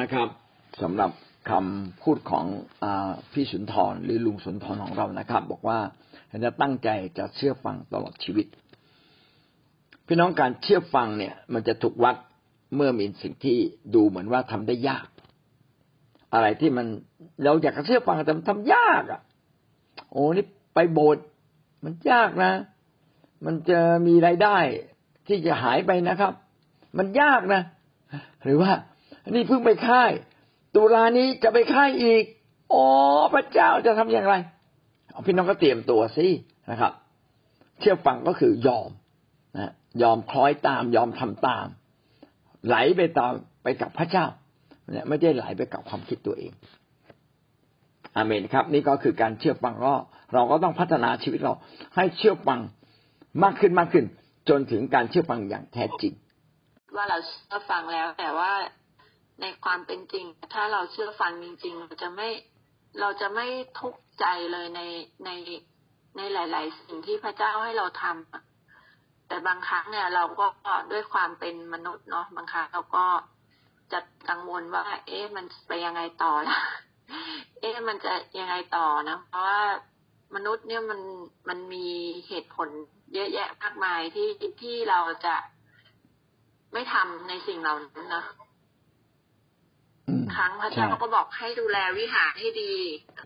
นะครับสำหรับคำพูดของอพี่สุนทรหรือลุงสุนทรของเรานะครับ บอกว่าจะตั้งใจจะเชื่อฟังตลอดชีวิต พี่น้องการเชื่อฟังเนี่ย มันจะถูกวัดเมื่อมีสิ่งที่ดูเหมือนว่าทำได้ยาก อะไรที่มันเราอยากจะเชื่อฟังแต่มันทำยากอะ โอ้นี่ไปโบสถ์มันยากนะ มันจะมีรายได้ที่จะหายไปนะครับ มันยากนะ หรือว่า นี่เพิ่งไปค่าย ตุลานี้จะไปค่ายอีกอ๋อพระเจ้าจะทำอย่างไรพี่น้องก็เตรียมตัวสินะครับ เชื่อฟังก็คือยอมนะยอมคล้อยตาม ยอมทำตาม ไหลไปตามไปกับพระเจ้าเนี่ยไม่ได้ไหลไปกับความคิดตัวเองอาเมนครับ นี่ก็คือการเชื่อฟังก็เราก็ต้องพัฒนาชีวิตเรา ให้เชื่อฟังมากขึ้นมากขึ้น จนถึงการเชื่อฟังอย่างแท้จริง ว่าเราเชื่อฟังแล้วแต่ว่า ในความเป็นจริง ถ้าเราเชื่อฟังจริง ๆ เราจะไม่เราจะไม่ทุกข์ใจเลยในในในหลาย ๆ สิ่งที่พระเจ้าให้เราทำแต่บางครั้งเนี่ย เราก็ด้วยความเป็นมนุษย์เนาะบางครั้งเราก็จะกังวลว่า เอ๊ะมันไปยังไงต่อละเอ๊ะมันจะยังไงต่อนะ เพราะว่ามนุษย์เนี่ยมันมันมีเหตุผลเยอะแยะมากมายที่ที่เราจะไม่ทำในสิ่งเหล่านั้นนะ ครั้งพระเจ้าก็บอกให้ดูแลวิหารให้ดี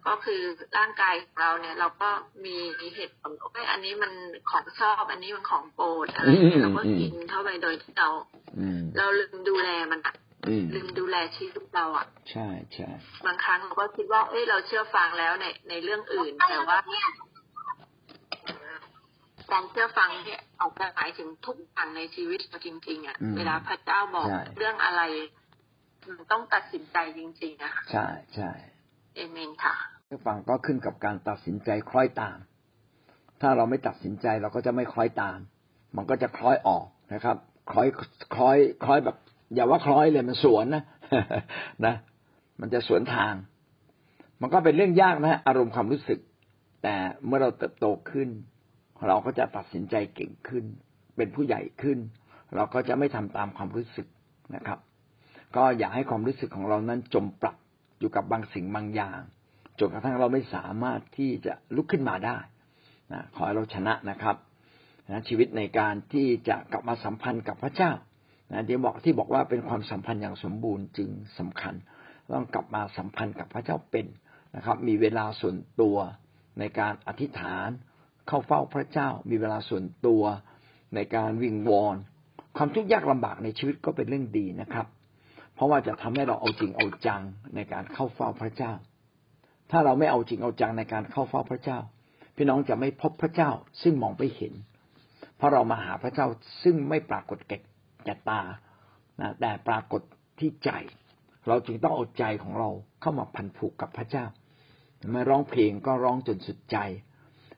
ก็คือร่างกายของเราเนี่ย เราก็มีเหตุผลว่าอันนี้มันของชอบ อันนี้มันของโปรดอะไรเราก็กินเข้าไปโดยที่เราเราลืมดูแลมันลืมดูแลชีวิตเราอะ ใช่ใช่บางครั้งเราก็คิดว่าเอ้ยเราเชื่อฟังแล้วในในเรื่องอื่นแต่ว่าการเชื่อฟังเนี่ยออกหมายถึงทุกอย่างในชีวิตเราจริงๆอะเวลาพระเจ้าบอกเรื่องอะไร มันต้องตัดสินใจจริงๆอะใช่ใช่เอเมนค่ะเชื่อฟังก็ขึ้นกับการตัดสินใจคล้อยตาม ถ้าเราไม่ตัดสินใจเราก็จะไม่คล้อยตาม มันก็จะคล้อยออกนะครับ คล้อยคล้อยคล้อยแบบ อย่าว่าคล้อยเลยมันสวนนะนะ มันจะสวนทาง มันก็เป็นเรื่องยากนะอารมณ์ความรู้สึก แต่เมื่อเราเติบโตขึ้น เราก็จะตัดสินใจเก่งขึ้น เป็นผู้ใหญ่ขึ้น เราก็จะไม่ทำตามความรู้สึกนะครับ ก็อย่าให้ความรู้สึกของเรานั้นจมปลักอยู่กับบางสิ่งบางอย่างจนกระทั่งเราไม่สามารถที่จะลุกขึ้นมาได้นะขอให้เราชนะนะครับนะชีวิตในการที่จะกลับมาสัมพันธ์กับพระเจ้านะที่บอกที่บอกว่าเป็นความสัมพันธ์อย่างสมบูรณ์จึงสำคัญต้องกลับมาสัมพันธ์กับพระเจ้าเป็นนะครับ มีเวลาส่วนตัวในการอธิษฐานเข้าเฝ้าพระเจ้า มีเวลาส่วนตัวในการวิงวอน ความทุกข์ยากลำบากในชีวิตก็เป็นเรื่องดีนะครับ ราะว่าจะทำให้เราเอาจริงเอาจังในการเข้าเฝ้าพระเจ้า ถ้าเราไม่เอาจริงเอาจังในการเข้าเฝ้าพระเจ้า พี่น้องจะไม่พบพระเจ้าซึ่งมองไปเห็น เพราะเรามาหาพระเจ้าซึ่งไม่ปรากฏแก่แก่ตานะแต่ปรากฏที่ใจ เราจึงต้องเอาใจของเราเข้ามาพันผูกกับพระเจ้าเมื่อร้องเพลงก็ร้องจนสุดใจ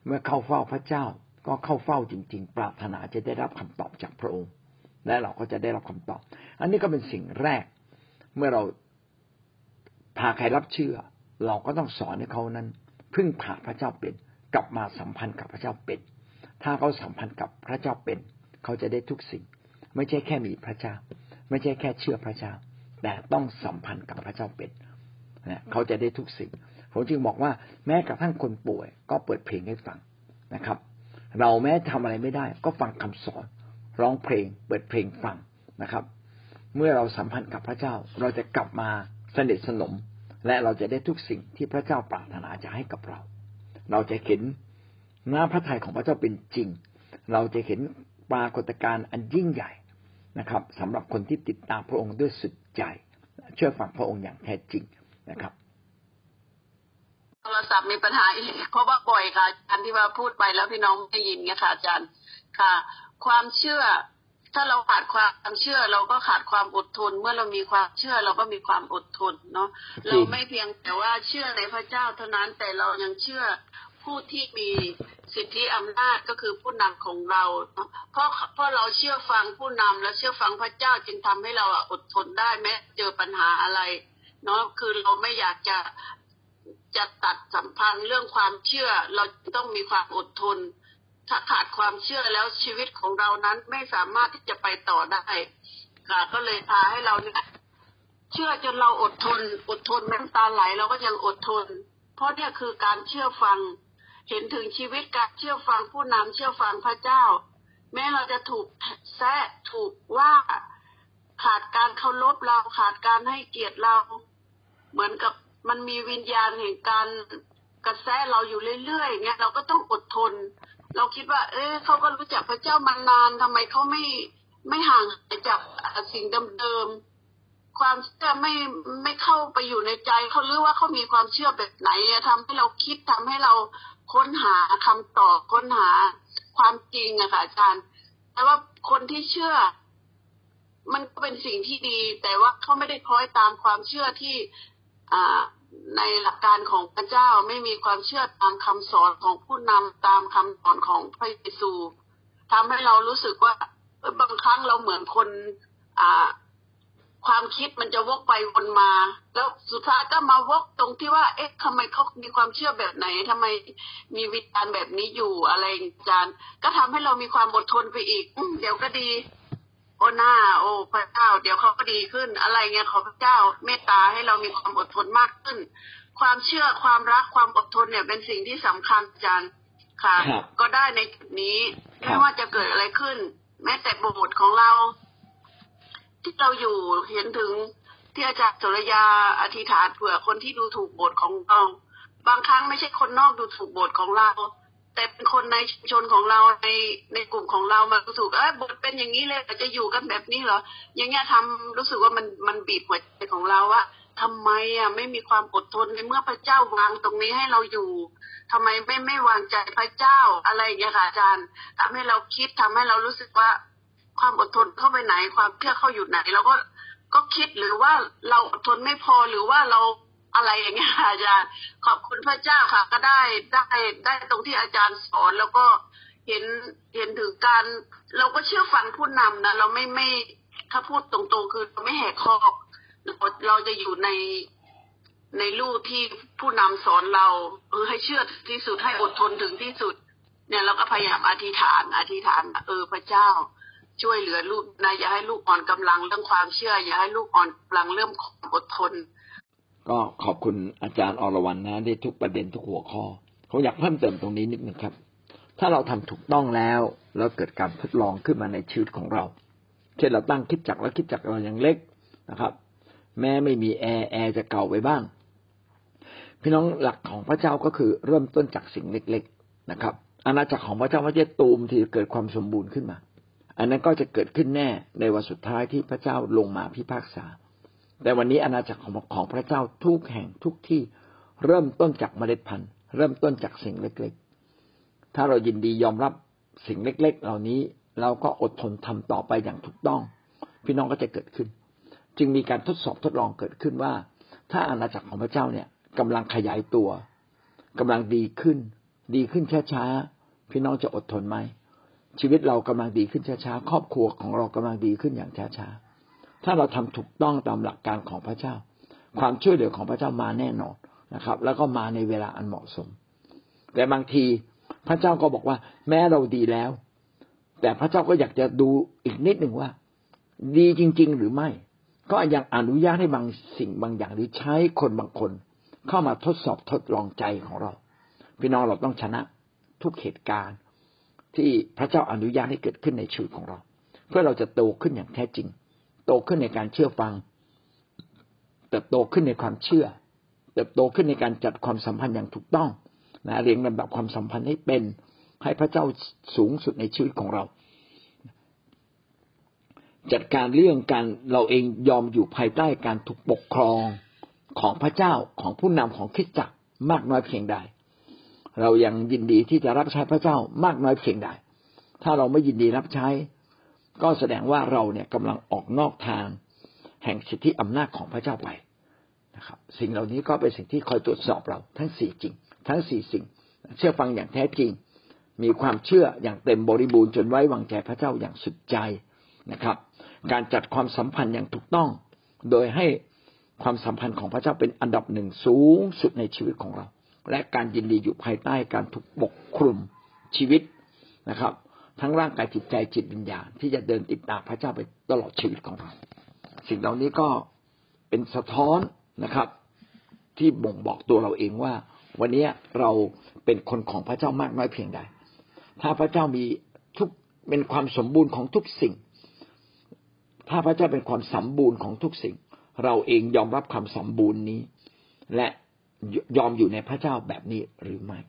เมื่อเข้าเฝ้าพระเจ้าก็เข้าเฝ้าจริง ๆ ปรารถนาจะได้รับคำตอบจากพระองค์ และเราก็จะได้รับคำตอบ อันนี้ก็เป็นสิ่งแรก เมื่อเราพาใครรับเชื่อ เราก็ต้องสอนให้เขานั้น พึ่งพาพระเจ้าเป็น กลับมาสัมพันธ์กับพระเจ้าเป็น ถ้าเขาสัมพันธ์กับพระเจ้าเป็น เขาจะได้ทุกสิ่ง ไม่ใช่แค่มีพระเจ้า ไม่ใช่แค่เชื่อพระเจ้า แต่ต้องสัมพันธ์กับพระเจ้าเป็นนะเขาจะได้ทุกสิ่งผมจึงบอกว่าแม้กระทั่งคนป่วย ก็เปิดเพลงให้ฟังนะครับ เราแม้ทำอะไรไม่ได้ ก็ฟังคำสอน ร้องเพลง เปิดเพลงฟังนะครับ เมื่อเราสัมพันธ์กับพระเจ้า เราจะกลับมาสนิทสนม และเราจะได้ทุกสิ่งที่พระเจ้าปรารถนาจะให้กับเรา เราจะเห็นหน้าพระทัยของพระเจ้าเป็นจริง เราจะเห็นปรากฏการณ์อันยิ่งใหญ่นะครับสำหรับคนที่ติดตามพระองค์ด้วยสุดใจ เชื่อฟังพระองค์อย่างแท้จริงนะครับโทรศัพท์มีปัญหาอีกเพราะว่าบ่อยค่ะอาจารย์ที่ว่าพูดไปแล้วพี่น้องไม่ยินเนี่ยค่ะอาจารย์ค่ะ ความเชื่อ ถ้าเราขาดความเชื่อเราก็ขาดความอดทน เมื่อเรามีความเชื่อเราก็มีความอดทนเนาะเราไม่เพียงแต่ว่าเชื่อในพระเจ้าเท่านั้นแต่เรายังเชื่อผู้ที่มีสิทธิอำนาจก็คือผู้นำของเรา เพราะเพราะเราเชื่อฟังผู้นำและเชื่อฟังพระเจ้าจึงทำให้เราอดทนได้แม้เจอปัญหาอะไรเนาะคือเราไม่อยากจะจะตัดสัมพันธ์เรื่องความเชื่อ เราต้องมีความอดทน ถ้าขาดความเชื่อแล้วชีวิตของเรานั้นไม่สามารถที่จะไปต่อได้ค่ะก็เลยพาให้เราเนี่ยเชื่อจนเราอดทน อดทนน้ำตาไหลเราก็ยังอดทน เพราะเนี่ยคือการเชื่อฟัง เห็นถึงชีวิตการเชื่อฟังผู้นำเชื่อฟังพระเจ้า แม้เราจะถูกแซะถูกว่าขาดการเคารพเราขาดการให้เกียรติเรา เหมือนกับมันมีวิญญาณแห่งการกระแสเราอยู่เรื่อยๆเนี่ยเราก็ต้องอดทน เราคิดว่า เอ๊ะเขาก็รู้จักพระเจ้ามานานทำไมเขาไม่ไม่ห่างจากสิ่งเดิมๆความเชื่อไม่ไม่เข้าไปอยู่ในใจเขาหรือว่าเขามีความเชื่อแบบไหนทำให้เราคิดทำให้เราค้นหาคำตอบค้นหาความจริงอะค่ะอาจารย์ แต่ว่าคนที่เชื่อ มันก็เป็นสิ่งที่ดี แต่ว่าเขาไม่ได้คล้อยตามความเชื่อที่ อ่า ในหลักการของพระเจ้าไม่มีความเชื่อตามคำสอนของผู้นำตามคำสอนของพระเยซูทำให้เรารู้สึกว่าบางครั้งเราเหมือนคนอ่าความคิดมันจะวกไปวนมา แล้วสุดท้ายก็มาวกตรงที่ว่า เอ๊ะทำไมเขามีความเชื่อแบบไหนทำไมมีวิจารณ์แบบนี้อยู่อะไรอาจารย์ ก็ทำให้เรามีความอดทนไปอีกอเดี๋ยวก็ดี โอ้หน้า โอ้พระเจ้า เดี๋ยวเขาก็ดีขึ้น อะไรเงี้ยขอพระเจ้าเมตตาให้เรามีความอดทนมากขึ้น ความเชื่อความรักความอดทนเนี่ยเป็นสิ่งที่สำคัญอาจารย์ค่ะ ก็ได้ในจุดนี้ไม่ว่าจะเกิดอะไรขึ้น แม้แต่โบสถ์ของเรา ที่เราอยู่เห็นถึงที่อาจารย์สุรยาอธิษฐานเผื่อคนที่ดูถูกโบสถ์ของเราบางครั้งไม่ใช่คนนอกดูถูกโบสถ์ของเรา แต่เป็นคนในชุมชนของเราในในกลุ่มของเรามาดูถูกเอ้ยโบสถ์เป็นอย่างนี้เลยจะอยู่กันแบบนี้เหรอ อย่างเงี้ยทำรู้สึกว่ามันมันบีบหัวใจของเราว่าทำไมอะไม่มีความอดทนในเมื่อพระเจ้าวางตรงนี้ให้เราอยู่ทำไมไม่ไม่วางใจพระเจ้าอะไรอย่างเงี้ยค่ะอาจารย์ทำให้เราคิดทำให้เรารู้สึกว่า ความอดทนเข้าไปไหน ความเชื่อเข้าอยู่ไหนเราก็ก็คิดหรือว่าเราอดทนไม่พอหรือว่าเรา อะไรอย่างเงี้ยอาจารย์ ขอบคุณพระเจ้าค่ะ ก็ได้ได้ได้ตรงที่อาจารย์สอนแล้วก็เห็นเห็นถึงการ เราก็เชื่อฟังผู้นำนะเราไม่ไม่ถ้าพูดตรงๆคือเราไม่แหกคอกเราจะอยู่ในในรูที่ผู้นำสอนเราเออให้เชื่อที่สุดให้อดทนถึงที่สุด เนี่ยเราก็พยายามอธิษฐาน อธิษฐาน เออพระเจ้า ช่วยเหลือลูกนะอย่าให้ลูกอ่อนกำลังเรื่องความเชื่อ อย่าให้ลูกอ่อนกำลังเรื่องความอดทน ก็ขอบคุณอาจารย์อรวรรณนะได้ทุกประเด็นทุกหัวข้อเขาอยากเพิ่มเติมตรงนี้นิดหนึ่งครับ ถ้าเราทำถูกต้องแล้วแล้วเกิดการทดลองขึ้นมาในชีวิตของเรา เช่นเราตั้งคริสตจักรแล้วคริสตจักรเรายังเล็กนะครับ แม้ไม่มีแอร์แอร์จะเก่าไปบ้าง พี่น้องหลักของพระเจ้าก็คือเริ่มต้นจากสิ่งเล็ก ๆนะครับ อาณาจักรของพระเจ้าไม่ใช่ตูมที่เกิดความสมบูรณ์ขึ้นมา อันนั้นก็จะเกิดขึ้นแน่ในวันสุดท้ายที่พระเจ้าลงมาพิพากษา แต่วันนี้อาณาจักรของของพระเจ้าทุกแห่งทุกที่เริ่มต้นจากเมล็ดพันธุ์ เริ่มต้นจากสิ่งเล็กๆ ถ้าเรายินดียอมรับสิ่งเล็ก ๆ เหล่านี้เราก็อดทนทำต่อไปอย่างถูกต้อง พี่น้องก็จะเกิดขึ้น จึงมีการทดสอบทดลองเกิดขึ้นว่า ถ้าอาณาจักรของพระเจ้าเนี่ยกำลังขยายตัวกำลังดีขึ้น ดีขึ้นช้าๆพี่น้องจะอดทนไหมชีวิตเรากำลังดีขึ้นช้าๆครอบครัวของเรากำลังดีขึ้นอย่างช้าๆ ถ้าเราทำถูกต้องตามหลักการของพระเจ้า ความช่วยเหลือของพระเจ้ามาแน่นอนนะครับ แล้วก็มาในเวลาอันเหมาะสม แต่บางทีพระเจ้าก็บอกว่า แม้เราดีแล้ว แต่พระเจ้าก็อยากจะดูอีกนิดหนึ่งว่า ดีจริง ๆ หรือไม่ ก็ยังอนุญาตให้บางสิ่งบางอย่างหรือใช้คนบางคน เข้ามาทดสอบทดลองใจของเรา พี่น้องเราต้องชนะทุกเหตุการณ์ที่พระเจ้าอนุญาตให้เกิดขึ้นในชีวิตของเรา เพื่อเราจะโตขึ้นอย่างแท้จริง โตขึ้นในการเชื่อฟัง เติบโตขึ้นในความเชื่อ เติบโตขึ้นในการจัดความสัมพันธ์อย่างถูกต้องนะเรียงลำดับความสัมพันธ์ให้เป็น ให้พระเจ้าสูงสุดในชีวิตของเรา จัดการเรื่องการเราเองยอมอยู่ภายใต้การถูกปกครองของพระเจ้าของผู้นำของคริสตจักรมากน้อยเพียงใด เรายังยินดีที่จะรับใช้พระเจ้ามากน้อยเพียงใด ถ้าเราไม่ยินดีรับใช้ ก็แสดงว่าเราเนี่ยกำลังออกนอกทางแห่งสิทธิอำนาจของพระเจ้าไปนะครับ สิ่งเหล่านี้ก็เป็นสิ่งที่คอยตรวจสอบเราทั้งสี่จริง ทั้งสี่สิ่ง เชื่อฟังอย่างแท้จริง มีความเชื่ออย่างเต็มบริบูรณ์จนไว้วางใจพระเจ้าอย่างสุดใจนะครับ การจัดความสัมพันธ์อย่างถูกต้อง โดยให้ความสัมพันธ์ของพระเจ้าเป็นอันดับหนึ่งสูงสุดในชีวิตของเรา และการยินดีอยู่ภายใต้การถูกปกคลุมชีวิตนะครับ ทั้งร่างกายจิตใจจิตวิญญาณที่จะเดินติดตามพระเจ้าไปตลอดชีวิตของเรา สิ่งเหล่านี้ก็เป็นสะท้อนนะครับ ที่บ่งบอกตัวเราเองว่า วันนี้เราเป็นคนของพระเจ้ามากน้อยเพียงใด ถ้าพระเจ้ามีทุกเป็นความสมบูรณ์ของทุกสิ่ง ถ้าพระเจ้าเป็นความสมบูรณ์ของทุกสิ่ง เราเองยอมรับความสมบูรณ์นี้ และยอมอยู่ในพระเจ้าแบบนี้หรือไม่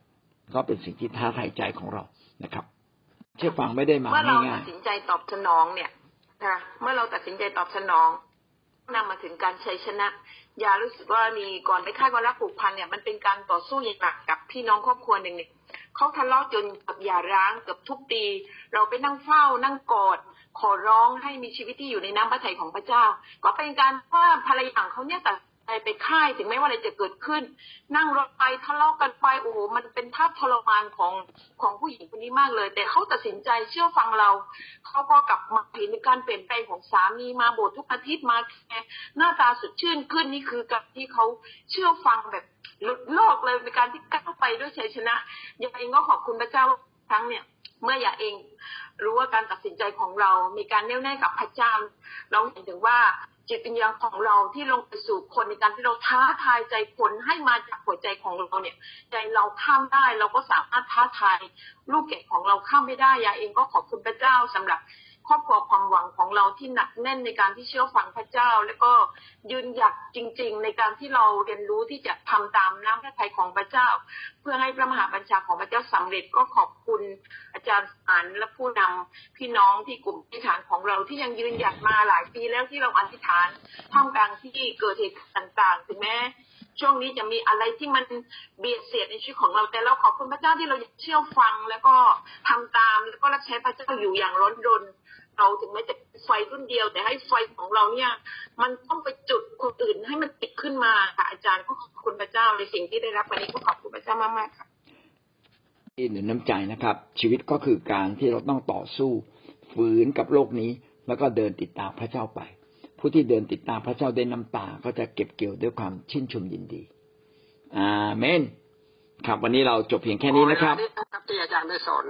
ก็เป็นสิ่งที่ท้าทายใจของเรานะครับ เชื่อฟังไม่ได้มาเมื่อเราง่าตัยดสินใจตอบสนองเนี่ยค่ะเมื่อเราตัดสินใจตอบสนองนำมาถึงการชัยชนะ อย่ารู้สึกว่ามีก่อนไปค่ายความรักผูกพันเนี่ยมันเป็นการต่อสู้อย่างหนักกับพี่น้องครอบครัวหนึ่งเนี่ยเขาทะเลาะจนกับหย่าร้างเกือบทุกปี เราไปนั่งเฝ้า นั่งกอด ขอร้องให้มีชีวิตที่อยู่ในน้ำพระทัยของพระเจ้า ก็เป็นการว่าภรรยาของเขาเนี่ยตัด ใจไปค่ายถึงแม้ว่าอะไรจะเกิดขึ้น นั่งรถไปทะเลาะกันไปโอ้โหมันเป็นภาทรมานของของผู้หญิงคนนี้มากเลย แต่เขาตัดสินใจเชื่อฟังเราเขาก็กลับมาเห็นการเปลี่ยนแปลงของสามีมาโบสถ์ทุกอาทิตย์มาแค่หน้าตาสดชื่นขึ้นนี่คือกับที่เขาเชื่อฟังแบบหลุดโลกเลยในการที่ก้าวไปด้วยชัยชนะยายเองก็ขอบคุณพระเจ้าว่าครั้งเนี่ยเมื่อยาเองรู้ว่าการตัดสินใจของเรา มีการแน่วแน่กับพระเจ้า เราเห็นถึงว่า จิตวิญญาณของเราที่ลงไปสู่คนในการที่เราท้าทายใจคนให้มาจากหัวใจของเราเนี่ย ใจเราข้ามได้เราก็สามารถท้าทายลูกเกดของเราข้ามไม่ได้ยาเองก็ขอบคุณพระเจ้าสำหรับ ครอบครัวความหวังของเราที่หนักแน่นในการที่เชื่อฟังพระเจ้า แล้วก็ยืนหยัดจริง ๆ ในการที่เราเรียนรู้ที่จะทำตามน้ำพระทัยของพระเจ้า เพื่อให้พระมหาบัญชาของพระเจ้าสำเร็จก็ขอบคุณอาจารย์สารและผู้นำพี่น้องที่กลุ่มอธิษฐานของเราที่ยังยืนหยัดมาหลายปีแล้วที่เราอธิษฐานท่ามกลางที่เกิดเหตุต่างๆถึงแม้ ช่วงนี้จะมีอะไรที่มันเบียดเสียดในชีวิตของเราแต่เราขอบคุณพระเจ้าที่เราเชื่อฟังแล้วก็ทำตามแล้วก็รับใช้พระเจ้าอยู่อย่างร้อนรนเราถึงแม้จะไฟรุ่นเดียว แต่ให้ไฟของเราเนี่ย มันต้องไปจุดคนอื่นให้มันติดขึ้นมาค่ะอาจารย์ก็ขอบคุณพระเจ้าในสิ่งที่ได้รับวันนี้ก็ขอบคุณพระเจ้ามากๆค่ะๆที่หนุนน้ำใจนะครับ ชีวิตก็คือการที่เราต้องต่อสู้ฝืนกับโลกนี้ แล้วก็เดินติดตามพระเจ้าไป ผู้ที่เดินติดตามพระเจ้าด้วยน้ำตาก็จะเก็บเกี่ยวด้วยความชื่นชมยินดี อาเมน ครับวันนี้เราจบเพียงแค่นี้นะครับครับที่อาจารย์ได้สอน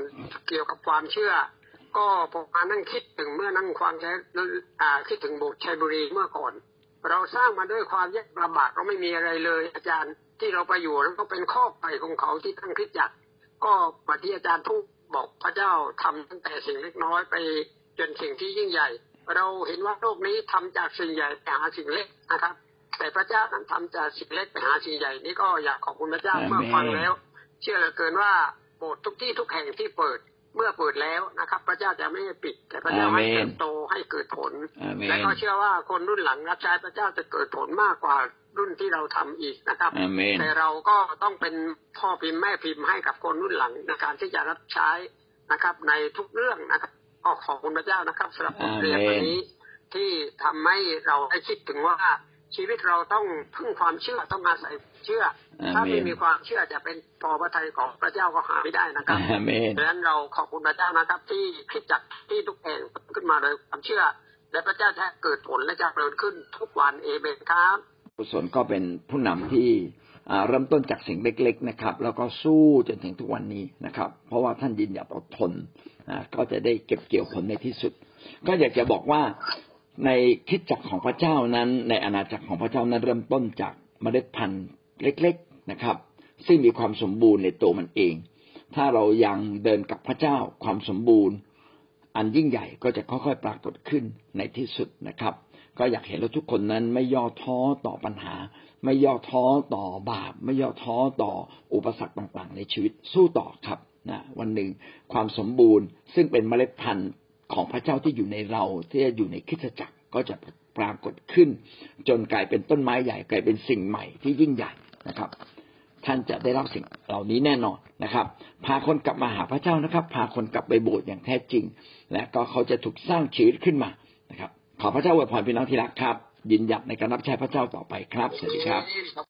เกี่ยวกับความเชื่อ ก็ผมมานั่งคิดถึงเมื่อนั่งฟังแล้วอ่าคิดถึงโบสถ์ชัยบุรีเมื่อก่อน เราสร้างมาด้วยความยากลำบากเราไม่มีอะไรเลย อาจารย์ที่เราไปอยู่แล้วก็เป็นข้อไปของเขาที่ตั้งคริสตจักก็มาที่อาจารย์พูดบอกพระเจ้าทำตั้งแต่สิ่งเล็กน้อยไปจนสิ่งที่ยิ่งใหญ่ เราเห็นว่าโลกนี้ทำจากสิ่งใหญ่ไปหาสิ่งเล็กนะครับ แต่พระเจ้านั้นทำจากสิ่งเล็กไปหาสิ่งใหญ่นี่ก็อยากขอบคุณพระเจ้าเมื่อฟังแล้ว เชื่อเหลือเกินว่าโบสถ์ทุกที่ทุกแห่งที่เปิดเมื่อเปิดแล้วนะครับ พระเจ้าจะไม่ให้ปิด แต่พระเจ้าให้อาเมนเติบโตให้เกิดผลอาเมนและก็เชื่อว่าคนรุ่นหลังรับใช้พระเจ้าจะเกิดผลมากกว่ารุ่นที่เราทำอีกนะครับอาเมนแต่เราก็ต้องเป็นพ่อพิมพ์แม่พิมพ์ให้กับคนรุ่นหลังในการที่จะรับใช้นะครับในทุกเรื่องนะครับ ก็ขอบคุณพระเจ้านะครับสำหรับบทเรียนวันนี้ที่ทำให้เราได้คิดถึงว่าชีวิตเราต้องพึ่งความเชื่อต้องอาศัยเชื่อ ถ้าไม่มีความเชื่อจะเป็นพอพระทัยของพระเจ้าก็หาไม่ได้นะครับอาเมนดังนั้นเราขอบคุณพระเจ้านะครับ ที่คิดจักที่ทุกแห่งขึ้นมาโดยความเชื่อ และพระเจ้าจะเกิดผลและจะเจริญขึ้นทุกวันเอเมนครับกุศลก็เป็นผู้นำที่อ่า เริ่มต้นจากสิ่งเล็ก ๆนะครับ แล้วก็สู้จนถึงทุกวันนี้นะครับ เพราะว่าท่านยืนหยัดอดทนก็จะได้เก็บเกี่ยวผลในที่สุด ก็อยากจะบอกว่าในคิดจักรของพระเจ้านั้น ในอาณาจักรของพระเจ้านั้นเริ่มต้นจากเมล็ดพันธุ์เล็ก ๆนะครับ ซึ่งมีความสมบูรณ์ในตัวมันเอง ถ้าเรายังเดินกับพระเจ้าความสมบูรณ์ อันยิ่งใหญ่ก็จะค่อยๆปรากฏขึ้นในที่สุดนะครับ ก็อยากเห็นเราทุกคนนั้นไม่ย่อท้อต่อปัญหา ไม่ย่อท้อต่อบาป ไม่ย่อท้อต่ออุปสรรคต่างๆ ในชีวิตสู้ต่อครับนะวันหนึ่งความสมบูรณ์ ซึ่งเป็นเมล็ดพันธุ์ของพระเจ้าที่อยู่ในเราที่อยู่ในคิสตจักรก็จะปรากฏขึ้น จนกลายเป็นต้นไม้ใหญ่กลายเป็นสิ่งใหม่ที่ยิ่งใหญ่นะครับ ท่านจะได้รับสิ่งเหล่านี้แน่นอนนะครับ พาคนกลับมาหาพระเจ้านะครับ พาคนกลับไปโบสถ์อย่างแท้จริง และก็เขาจะถูกสร้างชีวิตขึ้นมานะครับ ขอพระเจ้าอวยพรพี่น้องที่รักครับ ยินหยัดในการรับใช้พระเจ้าต่อไปครับ สวัสดีครับ